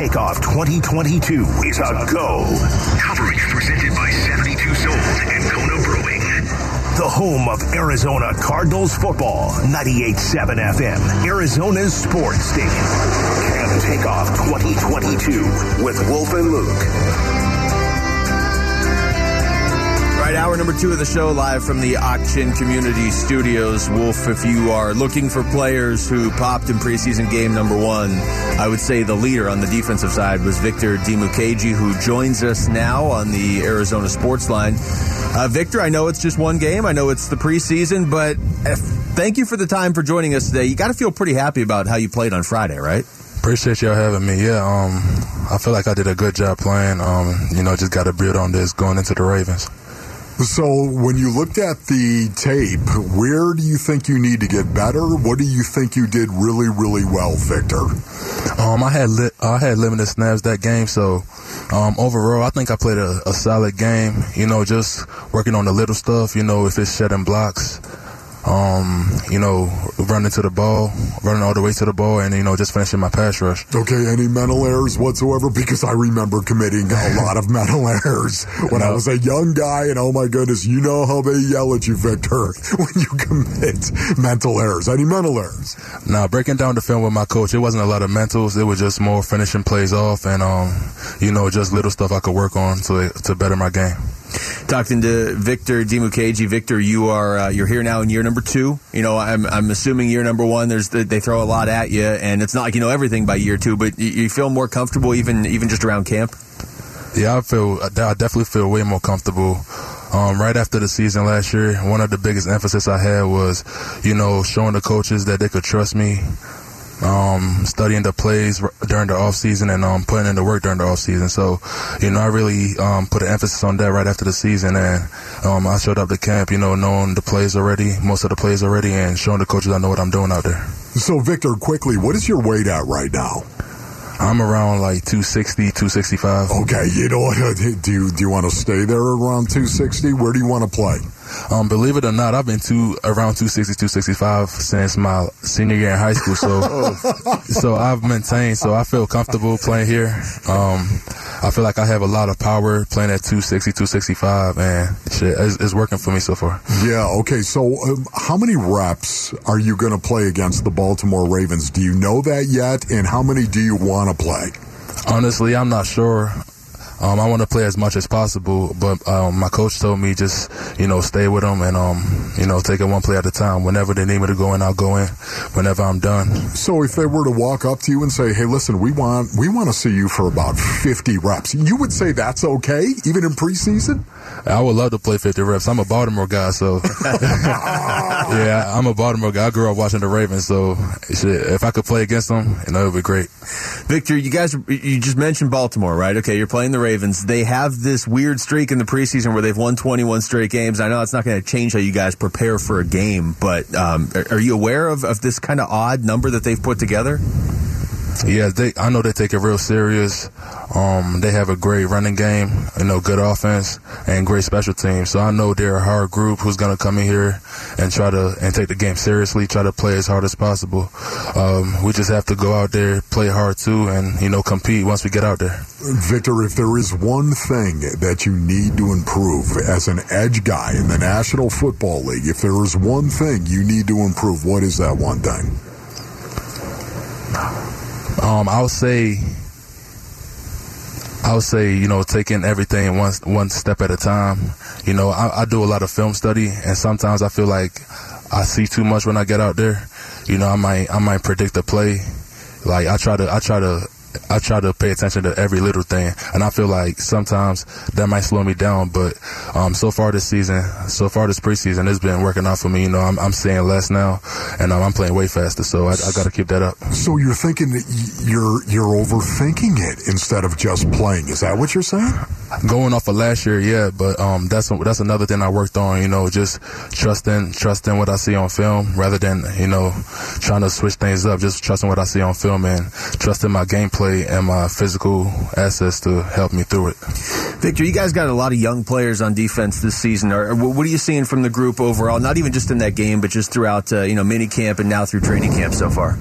Takeoff 2022 is a go. Coverage presented by 72 Sold and Kona Brewing. The home of Arizona Cardinals football, 98.7 FM, Arizona's sports station. Camp Takeoff 2022 with Wolf and Luke. Right, hour number two of the show, live from the Ak-Chin Community Studios. Wolf, if you are looking for players who popped in preseason game number one, I would say the leader on the defensive side was Victor Dimukeje, who joins us now on the Arizona Sports Line. Uh, Victor, I know it's just one game. I know it's the preseason, but uh, thank you for the time for joining us today. You got to feel pretty happy about how you played on Friday, right? Appreciate y'all having me. Yeah, um, I feel like I did a good job playing. Um, you know, just got to build on this going into the Ravens. So, when you looked at the tape, where do you think you need to get better? What do you think you did really, really well, Victor? Um, I had li- I had limited snaps that game, so um, overall, I think I played a, a solid game. You know, just working on the little stuff. You know, if it's shedding blocks, um, you know, running to the ball, running all the way to the ball, and you know, just finishing my pass rush. Okay, any mental errors whatsoever? Because I remember committing a lot of mental errors when no. I was a young guy, and oh my goodness, you know how they yell at you, Victor, when you commit mental errors. Any mental errors? Now, breaking down the film with my coach, it wasn't a lot of mentals. It was just more finishing plays off, and um, you know, just little stuff I could work on to to better my game. Talking to Victor Dimukeje. Victor, you are uh, you're here now in year number two. You know, I'm I'm assuming year number one. There's they throw a lot at you, and it's not like you know everything by year two, but you, you feel more comfortable even even just around camp. Yeah, I feel I definitely feel way more comfortable. Um, right after the season last year, one of the biggest emphasis I had was, you know, showing the coaches that they could trust me um, studying the plays during the off season and um, putting in the work during the off season. So, you know, I really um, put an emphasis on that right after the season, and um, I showed up to camp, you know, knowing the plays already, most of the plays already, and showing the coaches I know what I'm doing out there. So, Victor, quickly, what is your weight at right now? I'm around like 260, 265. Okay, you know? Do you, do you want to stay there around 260? Where do you want to play? Um, believe it or not, I've been to around 260, 265 since my senior year in high school. So, so I've maintained. So I feel comfortable playing here. Um, I feel like I have a lot of power playing at 260, 265, and shit, it's, it's working for me so far. Yeah. Okay. So, um, how many reps are you going to play against the Baltimore Ravens? Do you know that yet? And how many do you want to play? Honestly, I'm not sure. Um, I want to play as much as possible, but um, my coach told me just you know stay with them and um, you know take it one play at a time. Whenever they need me to go in, I'll go in. Whenever I'm done. So if they were to walk up to you and say, "Hey, listen, we want we want to see you for about 50 reps," you would say that's okay, even in preseason. I would love to play 50 reps. I'm a Baltimore guy, so yeah, I'm a Baltimore guy. I grew up watching the Ravens, so shit, if I could play against them, you know, it would be great. Victor, you guys, you just mentioned Baltimore, right? Okay, you're playing the Ravens. They have this weird streak in the preseason where they've won 21 straight games. I know it's not going to change how you guys prepare for a game, but um, are, are you aware of, of this kind of odd number that they've put together? Yeah, they. I know they take it real serious. Um, they have a great running game, you know, good offense and great special teams. So I know they're a hard group who's gonna come in here and try to and take the game seriously, try to play as hard as possible. Um, we just have to go out there, play hard too, and you know, compete once we get out there. Victor, if there is one thing that you need to improve as an edge guy in the National Football League, if there is one thing you need to improve, what is that one thing? Um, I would say, I would say, you know, taking everything one one step at a time. You know, I, I do a lot of film study, and sometimes I feel like I see too much when I get out there. You know, I might I might predict the play. Like I try to I try to I try to pay attention to every little thing, and I feel like sometimes that might slow me down. But um, so far this season, so far this preseason, it's been working out for me. You know, I'm, I'm saying less now, and um, I'm playing way faster. So I, I got to keep that up. So you're thinking that you're you're overthinking it instead of just playing. Is that what you're saying? Going off of last year, yeah, but um, that's that's another thing I worked on. You know, just trusting trusting what I see on film rather than you know trying to switch things up. Just trusting what I see on film and trusting my gameplay play and my physical assets to help me through it. Victor, you guys got a lot of young players on defense this season. What are you seeing from the group overall? Not even just in that game, but just throughout uh, you know mini camp and now through training camp so far.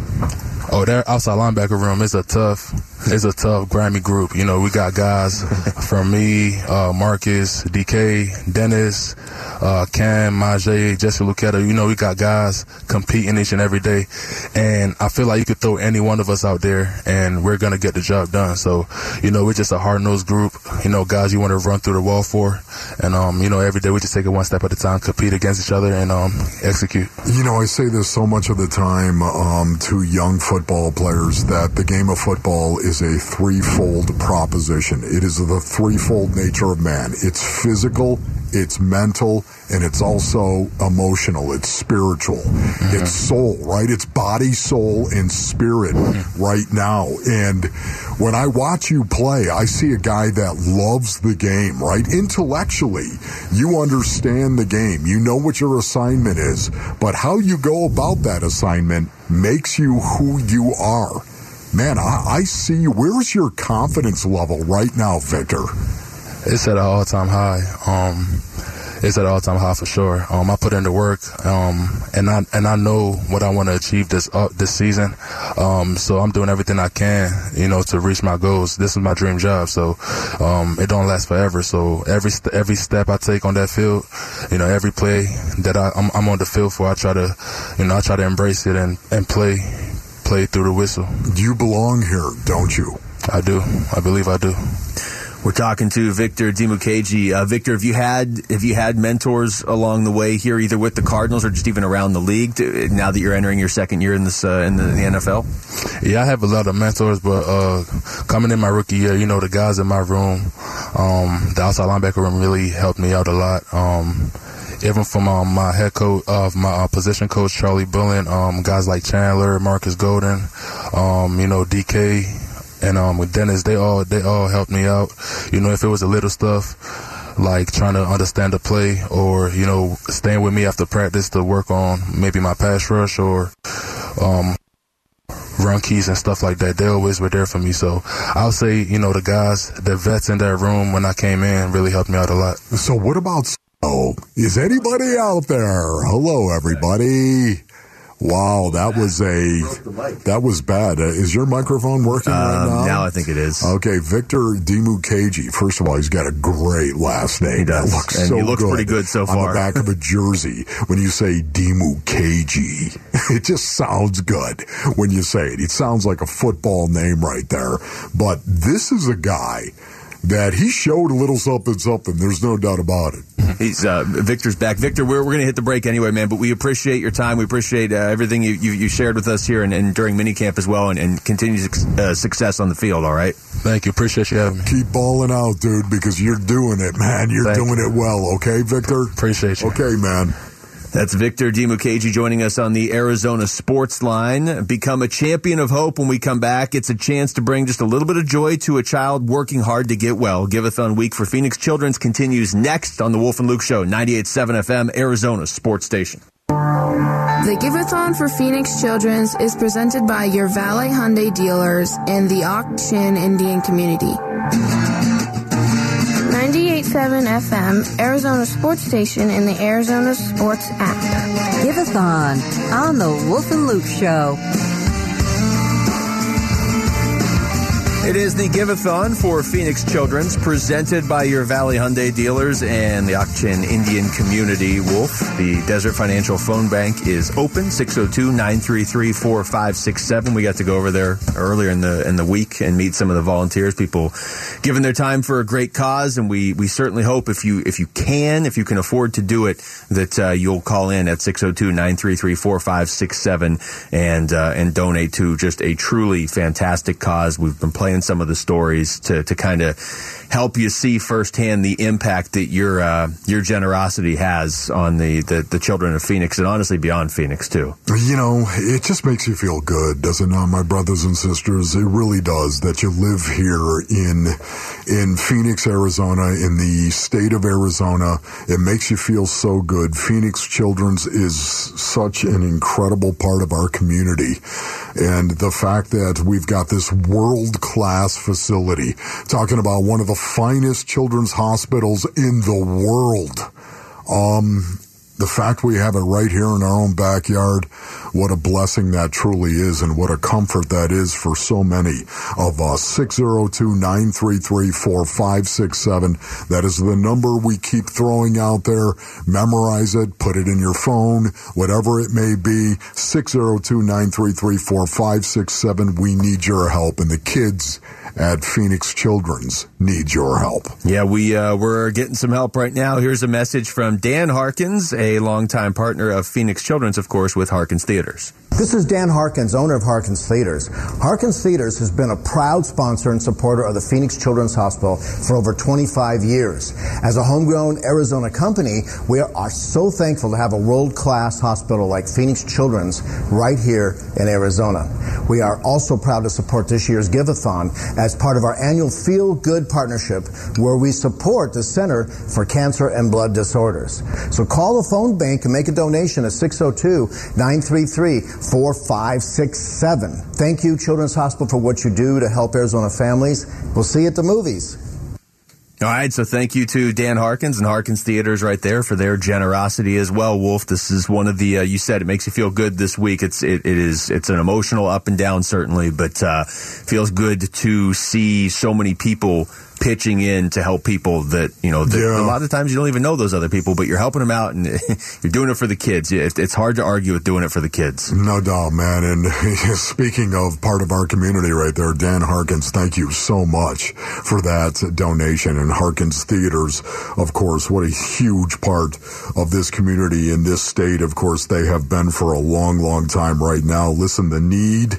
Oh, that outside linebacker room is a tough, it's a tough, grimy group. You know, we got guys from me, uh, Markus, DK, Dennis, uh, Cam, Myjai, Jesse Luketa. You know, we got guys competing each and every day. And I feel like you could throw any one of us out there and we're to get the job done. So, you know, we're just a hard nosed group. You know, guys you want to run through the wall for. And, um, you know, every day we just take it one step at a time, compete against each other and, um, execute. You know, I say this so much of the time, um, to young football players that the game of football is a threefold proposition. It is the threefold nature of man. It's physical, it's mental, and it's also emotional. It's spiritual. Mm-hmm. It's soul, right? It's body, soul, and spirit mm-hmm. right now. And when I watch you play, I see a guy that loves the game, right? Intellectually, you understand the game. You know what your assignment is, but how you go about that assignment makes you who you are. Man, I, I see. Where's your confidence level right now, Victor? It's at an all-time high. Um, it's at an all time high for sure. Um, I put in the work, um, and I and I know what I want to achieve this uh, this season. Um, so I'm doing everything I can, you know, to reach my goals. This is my dream job, so um, it don't last forever. So every st- every step I take on that field, you know, every play that I, I'm, I'm on the field for, I try to, you know, I try to embrace it and and play play through the whistle. You belong here, don't you? I do. I believe I do. We're talking to Victor Dimukeje. Uh, Victor, have you had have you had mentors along the way here, either with the Cardinals or just even around the league? To, now that you're entering your second year in this uh, in, the, in, the, NFL. Yeah, I have a lot of mentors, but uh, coming in my rookie year, you know, the guys in my room, um, the outside linebacker room, really helped me out a lot. Um, even from um, my head coach of uh, my uh, position coach Charlie Bullen, um, guys like Chandler, Markus Golden, um, you know DK, and um, with Dennis, they all they all helped me out. You know, if it was a little stuff like trying to understand the play, or you know, staying with me after practice to work on maybe my pass rush or um, run keys and stuff like that. They always were there for me. So I'll say, you know, the guys, the vets in that room when I came in really helped me out a lot. So what about? Oh, is anybody out there? Hello, everybody. Wow, that was a that was bad. Uh, is your microphone working um, right now? Now I think it is. Okay, Victor Dimukeje. First of all, he's got a great last name. He does. That looks and so he looks good pretty good so far. On the back of a jersey, when you say Dimukeje, it just sounds good when you say it. It sounds like a football name right there. But this is a guy that he showed a little something, something. There's no doubt about it. He's uh, Victor's back. Victor, we're, we're going to hit the break anyway, man. But we appreciate your time. We appreciate uh, everything you, you, you, shared with us here and, and during minicamp as well, and, and continued uh, success on the field. All right. Thank you. Appreciate you having me. Keep balling out, dude, because you're doing it, man. You're Thank doing you. it well. Okay, Victor. Appreciate you. Okay, man. That's Victor Dimukeje joining us on the Arizona Sports Line. Become a champion of hope when we come back. It's a chance to bring just a little bit of joy to a child working hard to get well. Giveathon week for Phoenix Children's continues next on the Wolf and Luke Show, 98.7 FM, Arizona Sports Station. The Giveathon for Phoenix Children's is presented by your Valley Hyundai dealers and the Ak-Chin Indian community. 98.7 FM, Arizona Sports Station, and the Arizona Sports app. Give Giveathon on the Wolf and Luke Show. It is the Giveathon for Phoenix Children's, presented by your Valley Hyundai dealers and the Ak-Chin Indian Community Wolf. The Desert Financial Phone Bank is open 602-933-4567. We got to go over there earlier in the in the week and meet some of the volunteers, people giving their time for a great cause, and we we certainly hope if you if you can, if you can afford to do it, that uh, you'll call in at 602-933-4567 and uh, and donate to just a truly fantastic cause. We've been playing some of the stories to, to kind of help you see firsthand the impact that your uh, your generosity has on the, the, the children of Phoenix and honestly beyond Phoenix too. You know, it just makes you feel good, does it not, my brothers and sisters? It really does that you live here in in Phoenix, Arizona, in the state of Arizona. It makes you feel so good. Phoenix Children's is such an incredible part of our community, and the fact that we've got this world class facility, talking about one of the finest children's hospitals in the world. Um, the fact we have it right here in our own backyard, what a blessing that truly is and what a comfort that is for so many of us. 602-933-4567. That is the number we keep throwing out there. Memorize it, put it in your phone, whatever it may be. 602-933-4567. We need your help and the kids at Phoenix Children's need your help. Yeah, we uh, we're getting some help right now. Here's a message from Dan Harkins, a longtime partner of Phoenix Children's, of course, with Harkins Theaters. This is Dan Harkins, owner of Harkins Theaters. Harkins Theaters has been a proud sponsor and supporter of the Phoenix Children's Hospital for over 25 years. As a homegrown Arizona company, we are so thankful to have a world-class hospital like Phoenix Children's right here in Arizona. We are also proud to support this year's Giveathon as part of our annual Feel Good partnership where we support the Center for Cancer and Blood Disorders. So call the phone bank and make a donation at 602-933-4567. Thank you, Children's Hospital, for what you do to help Arizona families. We'll see you at the movies. All right, so thank you to Dan Harkins and Harkins Theaters right there for their generosity as well. Wolf, this is one of the uh, you said it makes you feel good this week. It's it, it is it's an emotional up and down certainly, but uh, feels good to see so many people pitching in to help people that you know that Yeah. a lot of times you don't even know those other people, but you're helping them out and you're doing it for the kids. It's hard to argue with doing it for the kids. No doubt, man. And speaking of part of our community right there, Dan Harkins, thank you so much for that donation. And Harkins Theaters, of course, what a huge part of this community in this state. Of course, they have been for a long, long time right now. Listen, the need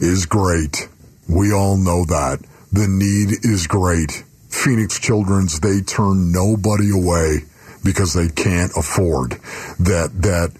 is great. We all know that. The need is great. Phoenix Children's, they turn nobody away because they can't afford that that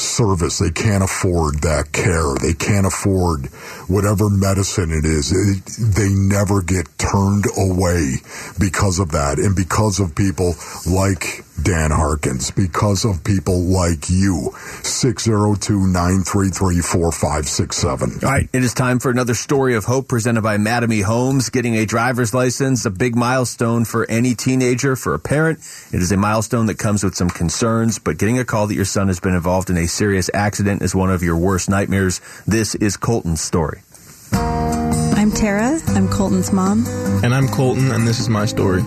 service. They can't afford that care. They can't afford whatever medicine it is. It, they never get turned away because of that and because of people like Dan Harkins, because of people like you. 602-933-4567. All right, it is time for another story of hope presented by Mattamy Homes. Getting a driver's license, a big milestone for any teenager, for a parent. It is a milestone that comes with some concerns, but getting a call that your son has been involved in a serious accident is one of your worst nightmares. This is Colton's story. I'm Tara. I'm Colton's mom. And I'm Colton, and this is my story.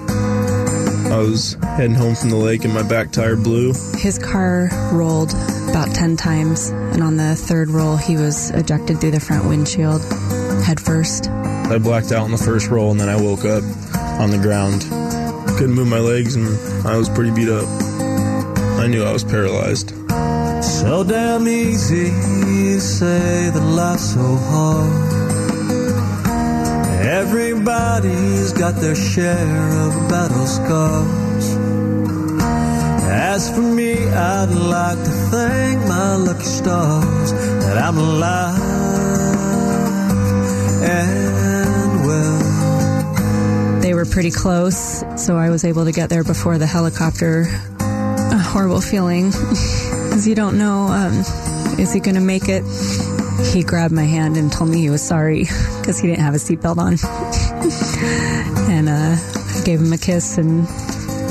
I was heading home from the lake, and my back tire blew. His car rolled about 10 times, and on the third roll, he was ejected through the front windshield head first. I blacked out on the first roll, and then I woke up on the ground. Couldn't move my legs, and I was pretty beat up. I knew I was paralyzed. So damn easy, you say that life's so hard. Everybody's got their share of battle scars. As for me, I'd like to thank my lucky stars that I'm alive and well. They were pretty close, so I was able to get there before the helicopter. A horrible feeling, because you don't know, um, is he going to make it? He grabbed my hand and told me he was sorry because he didn't have a seatbelt on. and uh, I gave him a kiss, and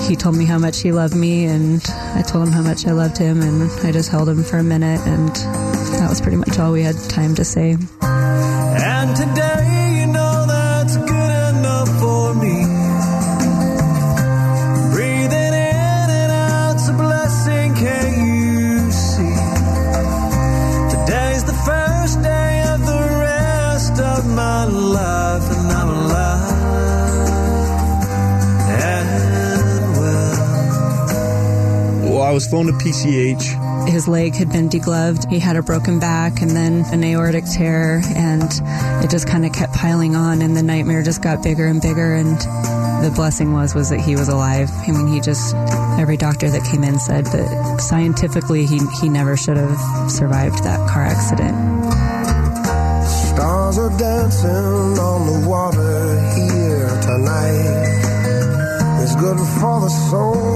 he told me how much he loved me, and I told him how much I loved him, and I just held him for a minute, and that was pretty much all we had time to say. I was flown to PCH. his leg had been degloved. He had a broken back and then an aortic tear, and it just kind of kept piling on. And the nightmare just got bigger and bigger. And the blessing was was that he was alive. I mean, he just every doctor that came in said that scientifically he he never should have survived that car accident. Stars are dancing on the water here tonight. It's good for the soul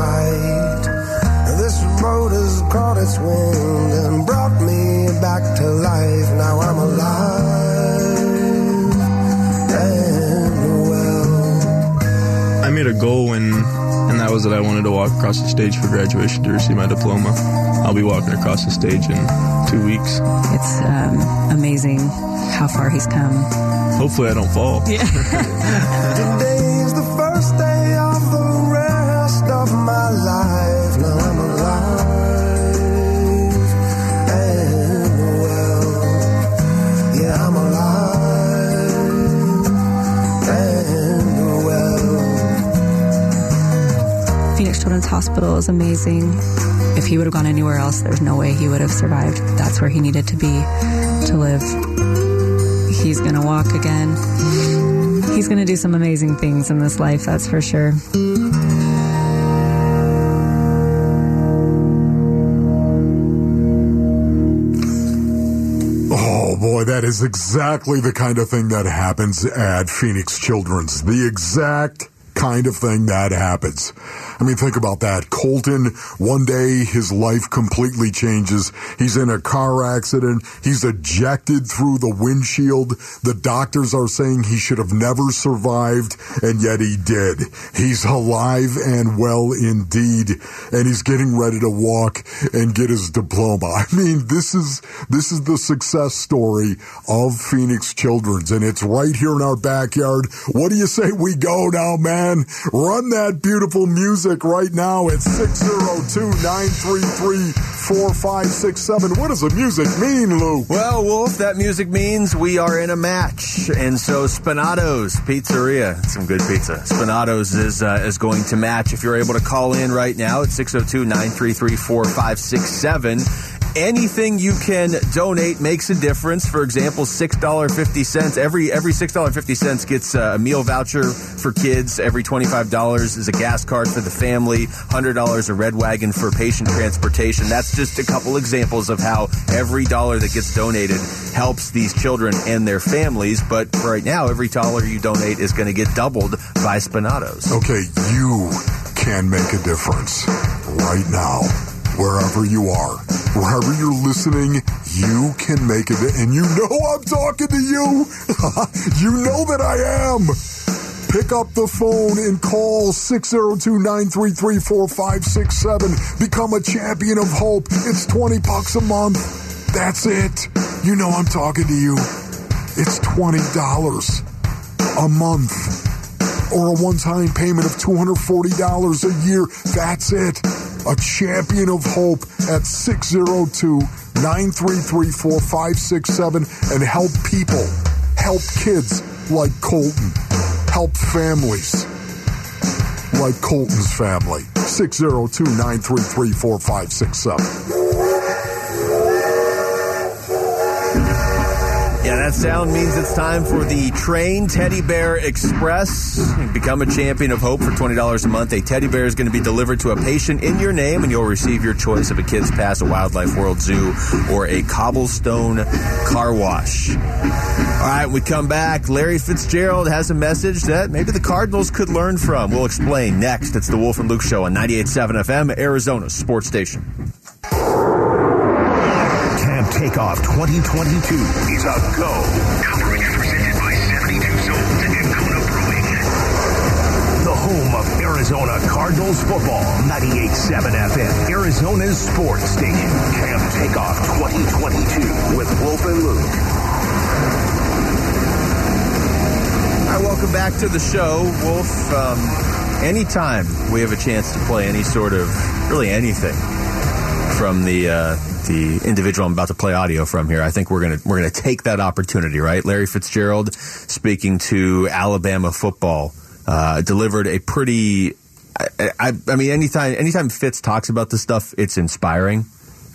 in. This boat has caught its wind and brought me back to life. Now I'm alive and well. I made a goal when, and that was was that I wanted to walk across the stage for graduation to receive my diploma. I'll be walking across the stage in two weeks. It's um, amazing how far he's come. Hopefully, I don't fall. Yeah. Children's Hospital is amazing. If he would have gone anywhere else, there's no way he would have survived. That's where he needed to be to live. He's going to walk again. He's going to do some amazing things in this life, that's for sure. Oh boy, that is exactly the kind of thing that happens at Phoenix Children's. The exact kind of thing that happens. I mean, think about that. Colton, one day his life completely changes. He's in a car accident. He's ejected through the windshield. The doctors are saying he should have never survived, and yet he did. He's alive and well indeed, and he's getting ready to walk and get his diploma. I mean, this is, this is the success story of Phoenix Children's, and it's right here in our backyard. What do you say we go now, man? Run that beautiful music right now at 602-933-4567. What does the music mean, Lou? Well, Wolf, that music means we are in a match, and so Spinato's Pizzeria, some good pizza. Spinato's is uh, is going to match. If you're able to call in right now at 602-933-4567. Anything you can donate makes a difference. For example, six dollar fifty cents. Every every six dollar fifty cents gets a meal voucher for kids. Every twenty five dollars is a gas card for the family. Hundred dollars a red wagon for patient transportation. That's just a couple examples of how every dollar that gets donated helps these children and their families. But right now, every dollar you donate is going to get doubled by Spinatos. Okay, you can make a difference right now, wherever you are. Wherever you're listening, you can make it. And you know I'm talking to you. you know that I am. Pick up the phone and call 602-933-4567. Become a champion of hope. It's 20 bucks a month. That's it. You know I'm talking to you. It's $20 a month or a one-time payment of $240 a year. That's it. A champion of hope at 602-933-4567 and help people, help kids like Colton, help families like Colton's family. 602-933-4567. Yeah, that sound means it's time for the Train Teddy Bear Express. Become a champion of hope for $20 a month. A teddy bear is going to be delivered to a patient in your name, and you'll receive your choice of a Kids Pass, a Wildlife World Zoo, or a cobblestone car wash. All right, we come back. Larry Fitzgerald has a message that maybe the Cardinals could learn from. We'll explain next. It's the Wolf and Luke Show on 98.7 FM, Arizona Sports Station. Takeoff 2022 is a go. Coverage presented by 72 Sold and Kona Brewing. The home of Arizona Cardinals football, 98.7 FM, Arizona's sports station. Camp Takeoff 2022 with Wolf and Luke. Right, welcome back to the show, Wolf. Um, anytime we have a chance to play any sort of, really anything from the uh, the individual I'm about to play audio from here, I think we're gonna we're gonna take that opportunity, right? Larry Fitzgerald speaking to Alabama football uh, delivered a pretty. I, I, I mean, anytime anytime Fitz talks about this stuff, it's inspiring.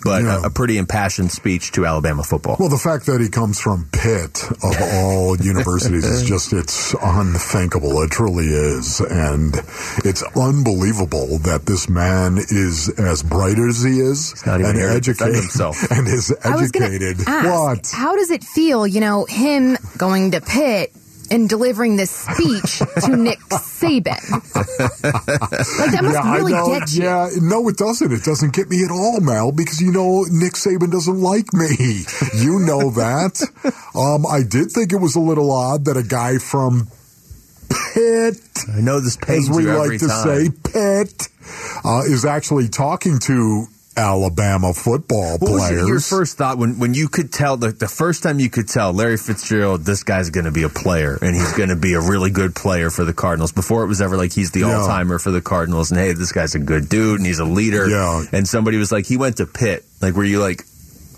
But Yeah. a, a pretty impassioned speech to Alabama football. Well, the fact that he comes from Pitt of all universities is just, it's unthinkable. It truly is. And it's unbelievable that this man is as bright as he is and here to defend educated himself. and is I was gonna educated. ask, What? How does it feel, you know, him going to Pitt and delivering this speech to Nick Saban? like that must yeah, really know. get you. Yeah, no, it doesn't. It doesn't get me at all, Mal, because you know Nick Saban doesn't like me. You know that. um, I did think it was a little odd that a guy from Pitt, I know this pains as we you like every to time. say, Pitt, uh, is actually talking to Alabama football What was your first thought when, when you could tell the, the first time you could tell Larry Fitzgerald this guy's going to be a player and he's going to be a really good player for the Cardinals before it was ever like he's the Yeah. all timer for the Cardinals and hey this guy's a good dude and he's a leader Yeah. and somebody was like he went to Pitt like were you like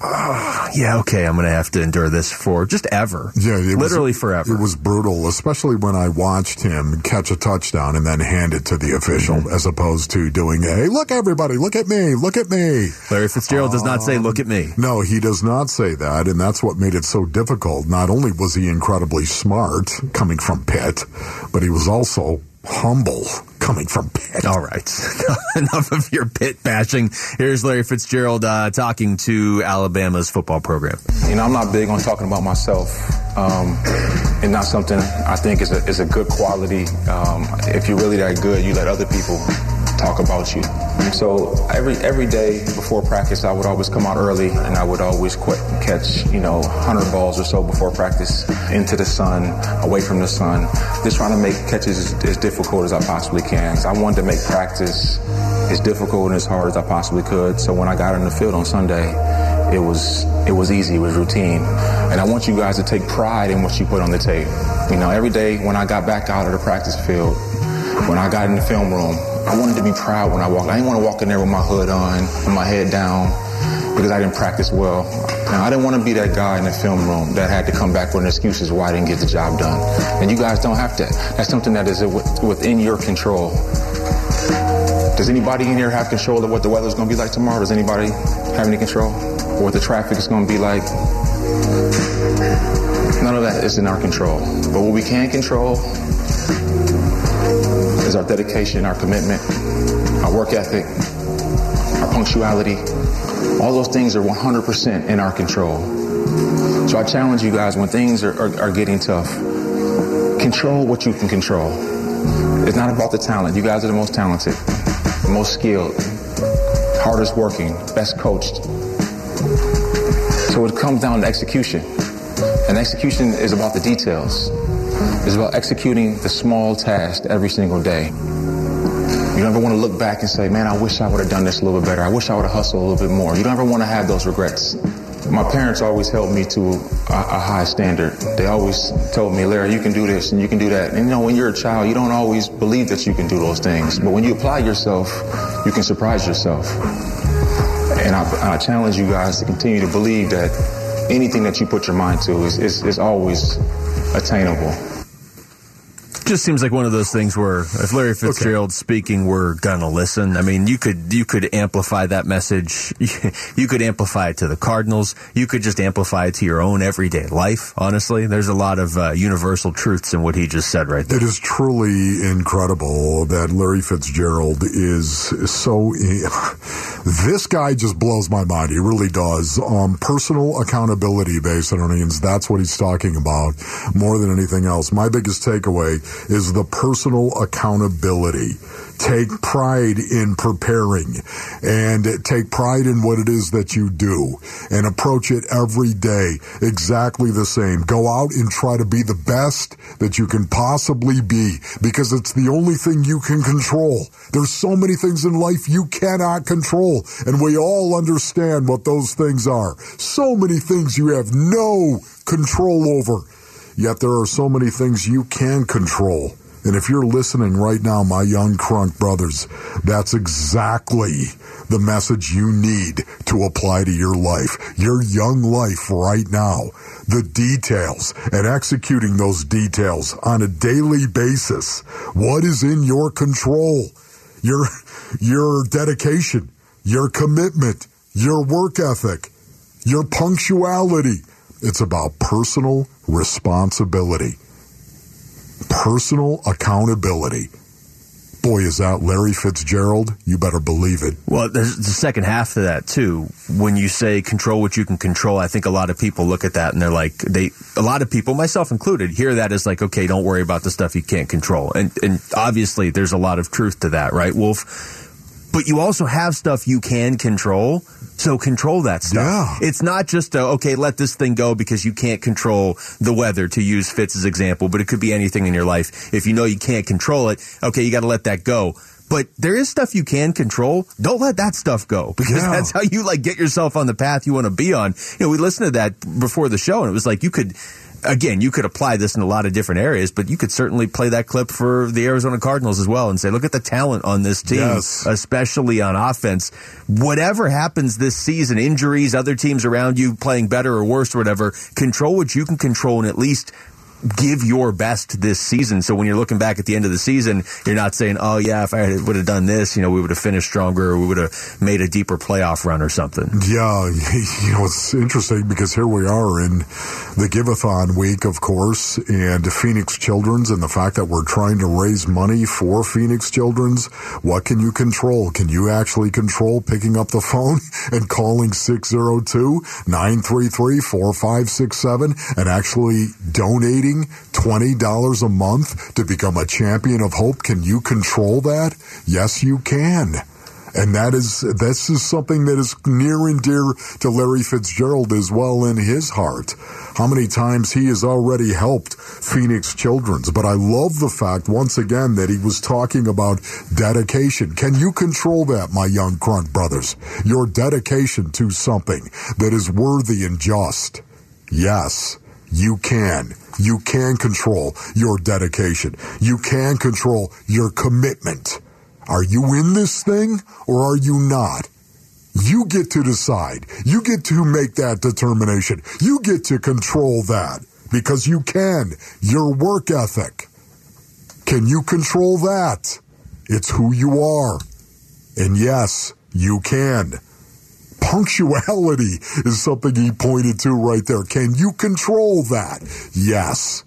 ah, yeah okay I'm going to have to endure this for just ever Yeah, it was- literally forever It was brutal, especially when I watched him catch a touchdown and then hand it to the official, Mm-hmm. as opposed to doing a "Hey, look, everybody, look at me, look at me." Larry Fitzgerald does not say look at me No, he does not say that, and that's what made it so difficult. Not only was he incredibly smart coming from Pitt, but he was also humble coming from Pitt. All right. Enough of your Pitt bashing. Here's Larry Fitzgerald uh, talking to Alabama's football program. You know, I'm not big on talking about myself. Um, and not something I think is a, is a good quality. Um, if you're really that good, you let other people talk about you. So every every day before practice, I would always come out early and I would always qu- catch, you know, 100 balls or so before practice into the sun, away from the sun, just trying to make catches as, as difficult as I possibly can. 'Cause I wanted to make practice as difficult and as hard as I possibly could. So when I got in the field on Sunday, it was it was easy, it was routine. And I want you guys to take pride in what you put on the tape. You know, every day when I got back out of the practice field, when I got in the film room, I wanted to be proud when I walked. I didn't want to walk in there with my hood on and my head down because I didn't practice well. Now, I didn't want to be that guy in the film room that had to come back with excuses why I didn't get the job done. And you guys don't have that. That's something that is within your control. Does anybody in here have control of what the weather's going to be like tomorrow? Does anybody have any control? Or what the traffic is going to be like? None of that is in our control. But what we can control our dedication, our commitment, our work ethic, our punctuality. All those things are 100% in our control. So I challenge you guys when things are, are, are getting tough, control what you can control. It's not about the talent. You guys are the most talented, the most skilled, hardest working, best coached. So it comes down to execution. And execution is about the details. It's about executing the small task every single day. You don't ever want to look back and say, man, I wish I would have done this a little bit better. I wish I would have hustled a little bit more. You don't ever want to have those regrets. My parents always held me to a, a high standard. They always told me, Larry, you can do this and you can do that. And you know, when you're a child, you don't always believe that you can do those things. But when you apply yourself, you can surprise yourself. And I, I challenge you guys to continue to believe that anything that you put your mind to is, is, is always attainable. Just seems like one of those things where if Larry Fitzgerald's speaking, we're gonna listen. I mean, you could you could amplify that message. You could amplify it to the Cardinals. You could just amplify it to your own everyday life. Honestly, there's a lot of uh, universal truths in what he just said right there. It is truly incredible that Larry Fitzgerald is so. This guy just blows my mind. He really does. Um, personal accountability, Basinonians. That's what he's talking about more than anything else. My biggest takeaway is the personal accountability. Take pride in preparing and take pride in what it is that you do and approach it every day exactly the same. Go out and try to be the best that you can possibly be because it's the only thing you can control. There's so many things in life you cannot control and we all understand what those things are. So many things you have no control over. Yet there are so many things you can control. And if you're listening right now, my young crunk brothers, that's exactly the message you need to apply to your life, your young life right now. The details and executing those details on a daily basis. What is in your control? Your, your dedication, your commitment, your work ethic, your punctuality. It's about personal responsibility personal accountability. Boy, is that Larry Fitzgerald? You better believe it. Well, there's the second half to that too. When you say control what you can control, I think a lot of people look at that and they're like, they, a lot of people, myself included, hear that as like, okay, don't worry about the stuff you can't control. And, and obviously there's a lot of truth to that, right, Wolf? But you also have stuff you can control. So control that stuff. Yeah. It's not just a, okay, let this thing go because you can't control the weather to use Fitz's example, but it could be anything in your life. If you know you can't control it, okay, you got to let that go. but there is stuff you can control. Don't let that stuff go because Yeah. that's how you like get yourself on the path you want to be on. You know, we listened to that before the show and it was like you could again, you could apply this in a lot of different areas, but you could certainly play that clip for the Arizona Cardinals as well and say, look at the talent on this team, Yes. especially on offense. Whatever happens this season, injuries, other teams around you playing better or worse or whatever, control what you can control and at least give your best this season. So when you're looking back at the end of the season, you're not saying, "Oh yeah, if I would have done this, you know, we would have finished stronger, or we would have made a deeper playoff run or something." Yeah, you know, it's interesting because here we are in the Giveathon week, of course, and Phoenix Children's and the fact that we're trying to raise money for Phoenix Children's. What can you control? Can you actually control picking up the phone and calling 602 933 4567 and actually donating $20 a month to become a champion of hope? Can you control that? Yes, you can. And that is this is something that is near and dear to Larry Fitzgerald as well in his heart. How many times he has already helped Phoenix Children's. But I love the fact once again that he was talking about dedication. Can you control that, my young Crunk brothers? Your dedication to something that is worthy and just. Yes, you can. You can control your dedication. You can control your commitment. Are you in this thing or are you not? You get to decide. You get to make that determination. You get to control that because you can. Your work ethic. Can you control that? It's who you are. And yes, you can. Punctuality is something he pointed to right there. Can you control that? Yes.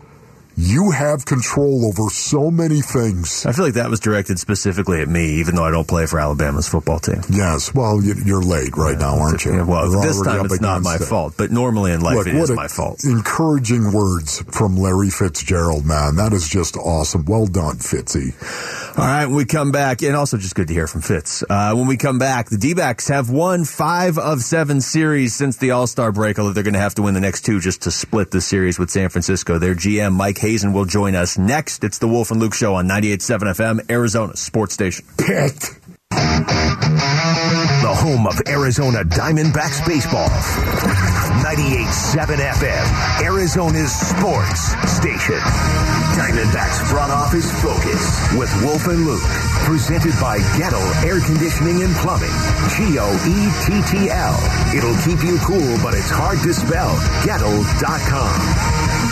You have control over so many things. I feel like that was directed specifically at me, even though I don't play for Alabama's football team. Yes. Well, you- you're late right now, aren't you? Yeah, well, We're this time it's not my it. fault, but normally in life Look, it is my fault. Encouraging words from Larry Fitzgerald, man. That is just awesome. Well done, Fitzy. All right, when we come back, and also just good to hear from Fitz. Uh, when we come back, the D backs have won five of seven series since the All Star break, although they're going to have to win the next two just to split the series with San Francisco. Their GM, Mike Hazen, will join us next. It's the Wolf and Luke Show on 98.7 FM, Arizona Sports Station. Picked. The home of Arizona Diamondbacks baseball. 98.7 FM, Arizona's sports station. Diamondbacks front office focus with Wolf and Luke. Presented by Goettl Air Conditioning and Plumbing. G-O-E-T-T-L. It'll keep you cool, but it's hard to spell. Goettl.com.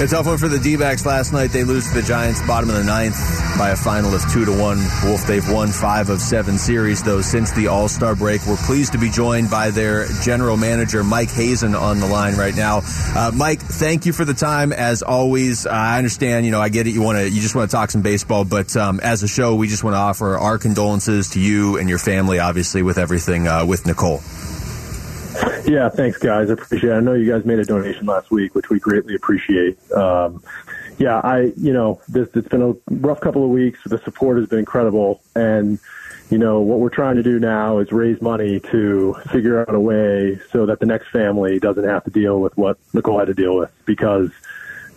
A tough one for the D-backs last night. They lose to the Giants, bottom of the ninth, by a final of two to one. Wolf, they've won five of seven series though since the All Star break. We're pleased to be joined by their general manager Mike Hazen on the line right now. Uh, Mike, thank you for the time as always. Uh, I understand, you know, I get it. You want to, you just want to talk some baseball, but um, as a show, we just want to offer our condolences to you and your family, obviously, with everything uh, with Nicole. Yeah, thanks, guys. I appreciate it. I know you guys made a donation last week, which we greatly appreciate. Um, yeah, I, you know, this, it's been a rough couple of weeks. The support has been incredible. And, you know, what we're trying to do now is raise money to figure out a way so that the next family doesn't have to deal with what Nicole had to deal with because,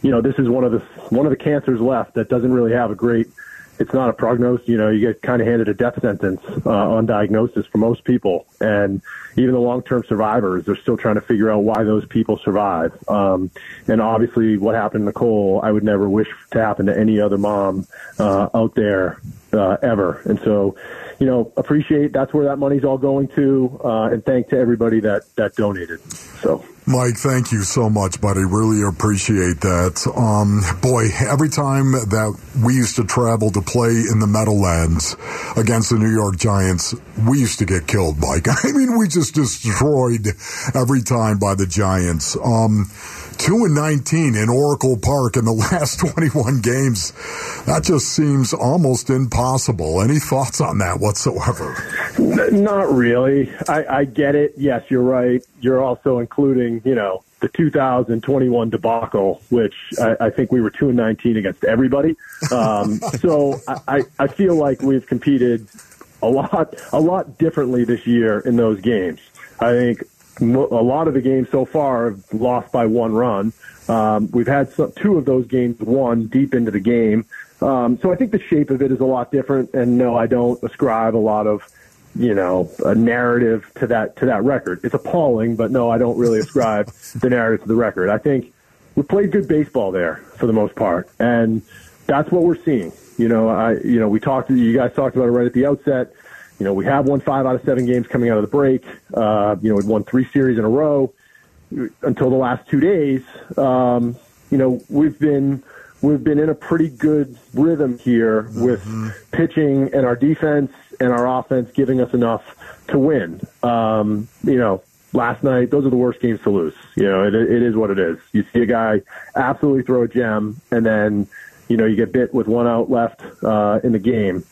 you know, this is one of the, one of the cancers left that doesn't really have a great, it's not a prognosis. You know, you get kind of handed a death sentence uh, on diagnosis for most people, and even the long-term survivors, they're still trying to figure out why those people survive. Um, and obviously, what happened to Nicole, I would never wish to happen to any other mom uh, out there uh, ever. And so, you know, appreciate that's where that money's all going to, uh, and thank to everybody that that donated. So. Mike, thank you so much, buddy. Really appreciate that. Um, boy, every time that we used to travel to play in the Meadowlands against the New York Giants, we used to get killed, Mike. I mean, we just destroyed every time by the Giants. Um, two and nineteen in Oracle Park in the last twenty-one games. That just seems almost impossible. Any thoughts on that whatsoever? Not really. I, I get it. Yes, you're right. You're also including, you know, the 2021 debacle, which I, I think we were two and 19 against everybody. Um, so I, I feel like we've competed a lot, a lot differently this year in those games. I think a lot of the games so far have lost by one run. Um, we've had some, two of those games won deep into the game. Um, so I think the shape of it is a lot different. And no, I don't ascribe a lot of, you know, a narrative to that to that record. It's appalling, but no, I don't really ascribe the narrative to the record. I think we played good baseball there for the most part, and that's what we're seeing. You know, I you know we talked you guys talked about it right at the outset. You know, we have won five out of seven games coming out of the break. Uh, you know, we've won three series in a row until the last two days. Um, you know, we've been we've been in a pretty good rhythm here with pitching and our defense and our offense giving us enough to win. Um, you know, last night those are the worst games to lose. You know, it, it is what it is. You see a guy absolutely throw a gem, and then you know you get bit with one out left uh, in the game.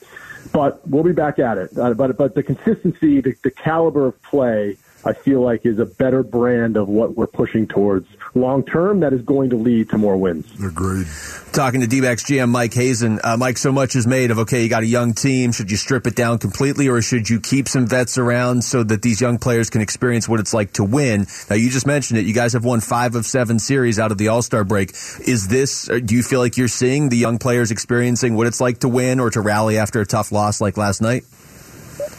But we'll be back at it. Uh, but but the consistency, the, the caliber of play. I feel like is a better brand of what we're pushing towards long term that is going to lead to more wins. Agreed. Talking to D-backs GM Mike Hazen. Uh, Mike, so much is made of, okay, you got a young team. Should you strip it down completely or should you keep some vets around so that these young players can experience what it's like to win? Now, you just mentioned it. You guys have won five of seven series out of the All-Star break. Is this, uh, do you feel like you're seeing the young players experiencing what it's like to win or to rally after a tough loss like last night?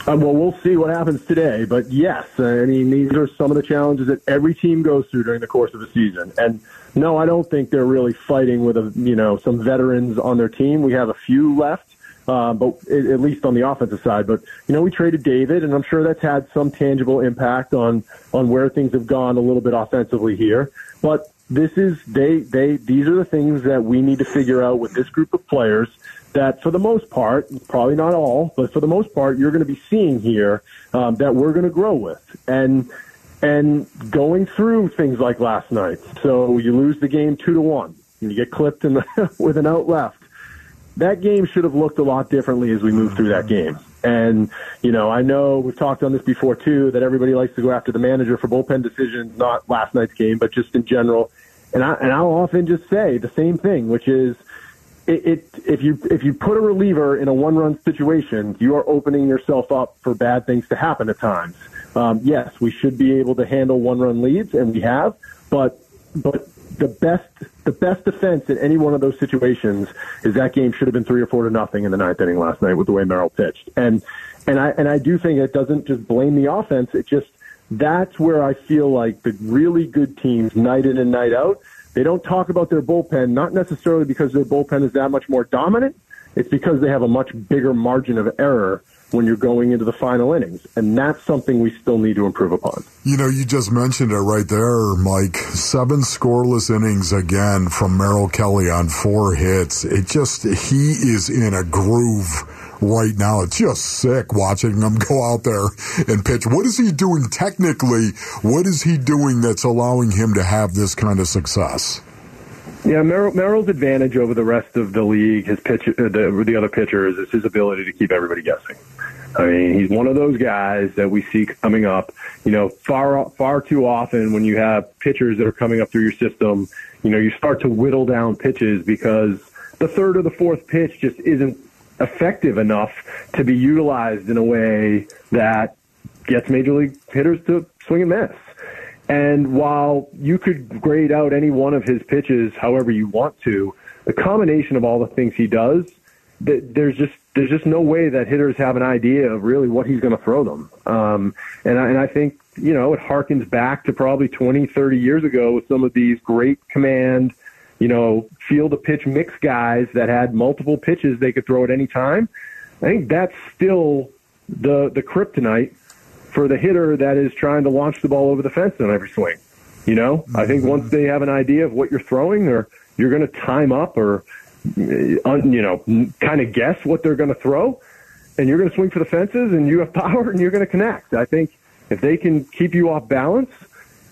Uh, well, we'll see what happens today. But yes, uh, I mean, these are some of the challenges that every team goes through during the course of a season. And no, I don't think they're really fighting with a, you know some veterans on their team. We have a few left, uh, but at at least on the offensive side. But you know, we traded David, and I'm sure that's had some tangible impact on on where things have gone a little bit offensively here. But this is they they these are the things that we need to figure out with this group of players that for the most part, probably not all, but for the most part, you're going to be seeing here um, that we're going to grow with. And and going through things like last night. So you lose the game two to one, and you get clipped in the, with an out left. That game should have looked a lot differently as we move through that game. And you know, I know we've talked on this before too that everybody likes to go after the manager for bullpen decisions, not last night's game, but just in general. And I and I'll often just say the same thing, which is it, it if you if you put a reliever in a one run situation, you are opening yourself up for bad things to happen at times. Um, yes, we should be able to handle one run leads, and we have, but but the best the best defense in any one of those situations is that game should have been three or four to nothing in the ninth inning last night with the way Merrill pitched. And and I and I do think it doesn't just blame the offense. It just that's where I feel like the really good teams night in and night out they don't talk about their bullpen, not necessarily because their bullpen is that much more dominant. It's because they have a much bigger margin of error when you're going into the final innings. And that's something we still need to improve upon. You know, you just mentioned it right there, Mike. Seven scoreless innings again from Merrill Kelly on four hits. It just, he is in a groove right now. It's just sick watching him go out there and pitch. What is he doing technically? What is he doing that's allowing him to have this kind of success? Yeah, Merrill, Merrill's advantage over the rest of the league, his pitch, uh, the, the other pitchers, is his ability to keep everybody guessing. I mean, he's one of those guys that we see coming up. You know, far far too often when you have pitchers that are coming up through your system, you know, you start to whittle down pitches because the third or the fourth pitch just isn't effective enough to be utilized in a way that gets major league hitters to swing and miss. And while you could grade out any one of his pitches however you want to, the combination of all the things he does, there's just there's just no way that hitters have an idea of really what he's going to throw them. Um, and I, and I think you know it harkens back to probably 20, 30 years ago with some of these great command, you know, field to pitch mix guys that had multiple pitches they could throw at any time. I think that's still the the kryptonite for the hitter that is trying to launch the ball over the fence on every swing. You know, I think once they have an idea of what you're throwing, or you're going to time up, or uh, you know, kind of guess what they're going to throw, and you're going to swing for the fences, and you have power, and you're going to connect. I think if they can keep you off balance,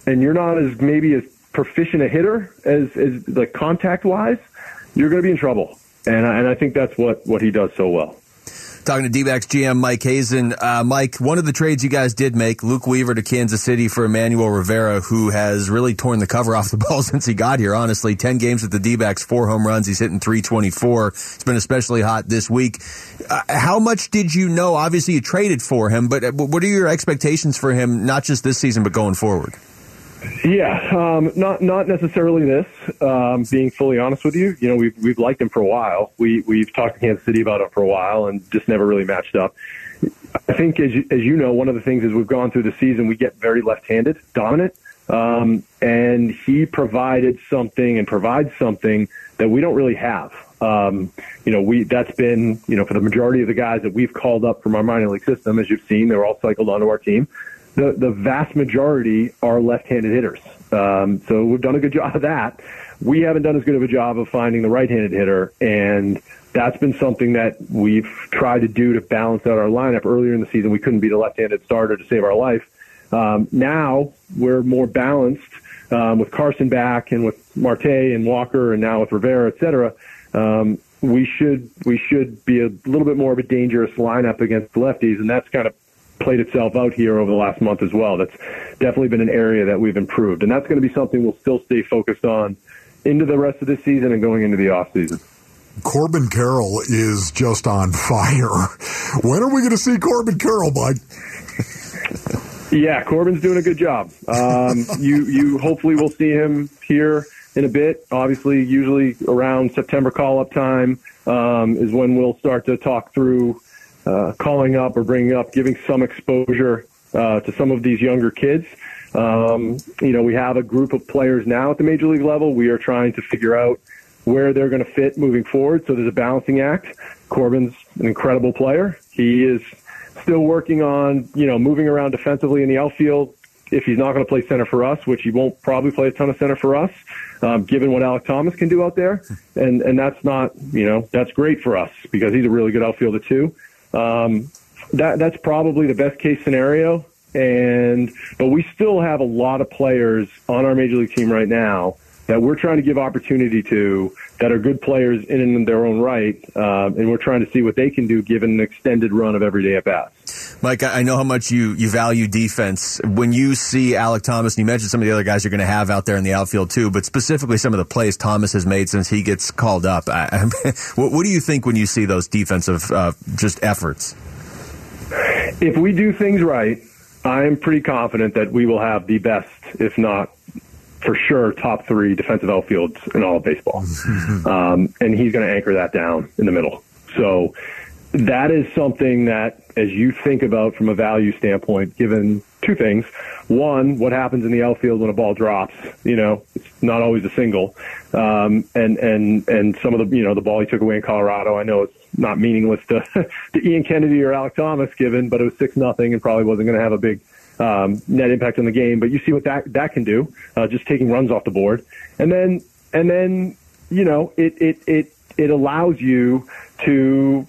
and you're not as maybe as proficient a hitter as as like contact wise, you're going to be in trouble. And I, and I think that's what what he does so well. Talking to D-backs GM Mike Hazen. Uh, Mike, one of the trades you guys did make, Luke Weaver to Kansas City for Emmanuel Rivera, who has really torn the cover off the ball since he got here, honestly. 10 games with the D-backs, four home runs. He's hitting 324. It's been especially hot this week. Uh, how much did you know? Obviously, you traded for him, but what are your expectations for him, not just this season, but going forward? Yeah, um, not not necessarily this. Um, being fully honest with you, you know, we've we've liked him for a while. We we've talked to Kansas City about him for a while, and just never really matched up. I think, as you, as you know, one of the things is we've gone through the season, we get very left-handed, dominant, um, and he provided something and provides something that we don't really have. Um, you know, we that's been you know for the majority of the guys that we've called up from our minor league system, as you've seen, they're all cycled onto our team. The the vast majority are left-handed hitters. Um, so we've done a good job of that. We haven't done as good of a job of finding the right-handed hitter, and that's been something that we've tried to do to balance out our lineup. Earlier in the season, we couldn't be the left-handed starter to save our life. Um, now we're more balanced um, with Carson back and with Marte and Walker, and now with Rivera, et cetera. Um, we should we should be a little bit more of a dangerous lineup against the lefties, and that's kind of played itself out here over the last month as well. That's definitely been an area that we've improved, and that's going to be something we'll still stay focused on into the rest of the season and going into the off season. Corbin Carroll is just on fire. When are we going to see Corbin Carroll, Mike? Yeah, Corbin's doing a good job. Um, you you hopefully will see him here in a bit. Obviously, usually around September call up time um, is when we'll start to talk through uh, calling up or bringing up, giving some exposure uh, to some of these younger kids. Um, you know, we have a group of players now at the major league level. We are trying to figure out where they're going to fit moving forward. So there's a balancing act. Corbin's an incredible player. He is still working on, you know, moving around defensively in the outfield. If he's not going to play center for us, which he won't probably play a ton of center for us, um, given what Alek Thomas can do out there, and and that's not, you know, that's great for us because he's a really good outfielder too. Um, that that's probably the best case scenario. And but we still have a lot of players on our major league team right now that we're trying to give opportunity to that are good players in and their own right, uh, and we're trying to see what they can do given an extended run of everyday at bats. Mike, I know how much you, you value defense. When you see Alek Thomas, and you mentioned some of the other guys you're going to have out there in the outfield too, but specifically some of the plays Thomas has made since he gets called up. I, what, what, do you think when you see those defensive uh, just efforts? If we do things right, I'm pretty confident that we will have the best, if not for sure top three defensive outfields in all of baseball. um, and he's going to anchor that down in the middle. So that is something that, as you think about from a value standpoint, given two things. One, what happens in the outfield when a ball drops? You know, it's not always a single. Um, and, and, and some of the, you know, the ball he took away in Colorado, I know it's not meaningless to, to Ian Kennedy or Alek Thomas given, but it was six nothing and probably wasn't going to have a big, um, net impact on the game. But you see what that that can do, uh, just taking runs off the board, and then and then you know it it it it allows you to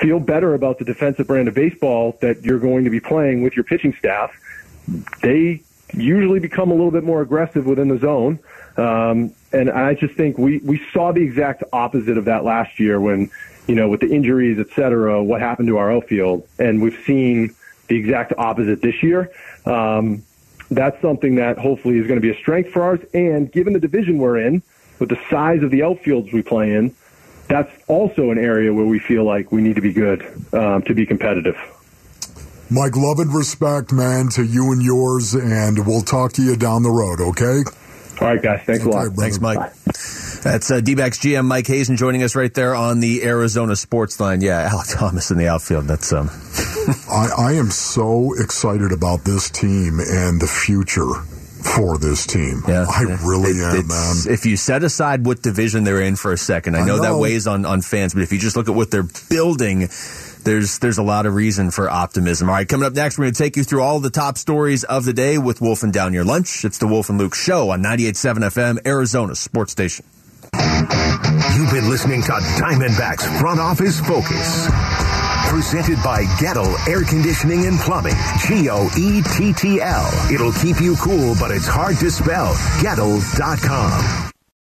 feel better about the defensive brand of baseball that you're going to be playing with your pitching staff. They usually become a little bit more aggressive within the zone. Um, and I just think we, we saw the exact opposite of that last year when, you know, with the injuries, et cetera, what happened to our outfield. And we've seen the exact opposite this year. Um, that's something that hopefully is going to be a strength for ours. And given the division we're in, with the size of the outfields we play in, that's also an area where we feel like we need to be good um, to be competitive. Mike, love and respect, man, to you and yours, and we'll talk to you down the road, okay? All right, guys. Thanks okay, a lot. Brother. Thanks, Mike. Bye. That's uh, D-backs GM Mike Hazen joining us right there on the Arizona Sports Line. Yeah, Alek Thomas in the outfield. That's um. I, I am so excited about this team and the future for this team. Yeah, I really it, am, man. If you set aside what division they're in for a second, I know, I know, that weighs on, on fans, but if you just look at what they're building, there's there's a lot of reason for optimism. All right, coming up next, we're going to take you through all the top stories of the day with Wolf and Down Your Lunch. It's the Wolf and Luke Show on 98.7 FM, Arizona Sports Station. You've been listening to Diamondbacks Front Office Focus. Presented by Goettl Air Conditioning and Plumbing. G O E T T L. It'll keep you cool, but it's hard to spell. Goettl.com.